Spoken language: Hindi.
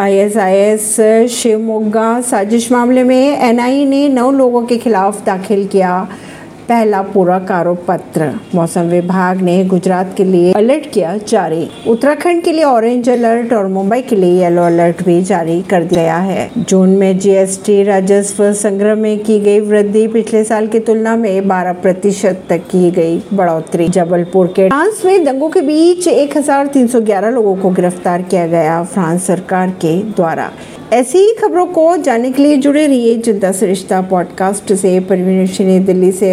आईएसआईएस शिवमोगा साजिश मामले में एनआईए ने नौ लोगों के खिलाफ दाखिल किया। पहला पूरा कारो पत्र मौसम विभाग ने गुजरात के लिए अलर्ट किया जारी। उत्तराखंड के लिए ऑरेंज अलर्ट और मुंबई के लिए येलो अलर्ट भी जारी कर दिया है। जून में जीएसटी राजस्व संग्रह में की गई वृद्धि पिछले साल की तुलना में 12 प्रतिशत तक की गई बढ़ोतरी। जबलपुर के फ्रांस में दंगों के बीच 1311 लोगों को गिरफ़्तार किया गया, फ्रांस सरकार के द्वारा। ऐसी ही खबरों को जानने के लिए जुड़े रहिए जनता सरिश्ता पॉडकास्ट से। परवीन दिल्ली से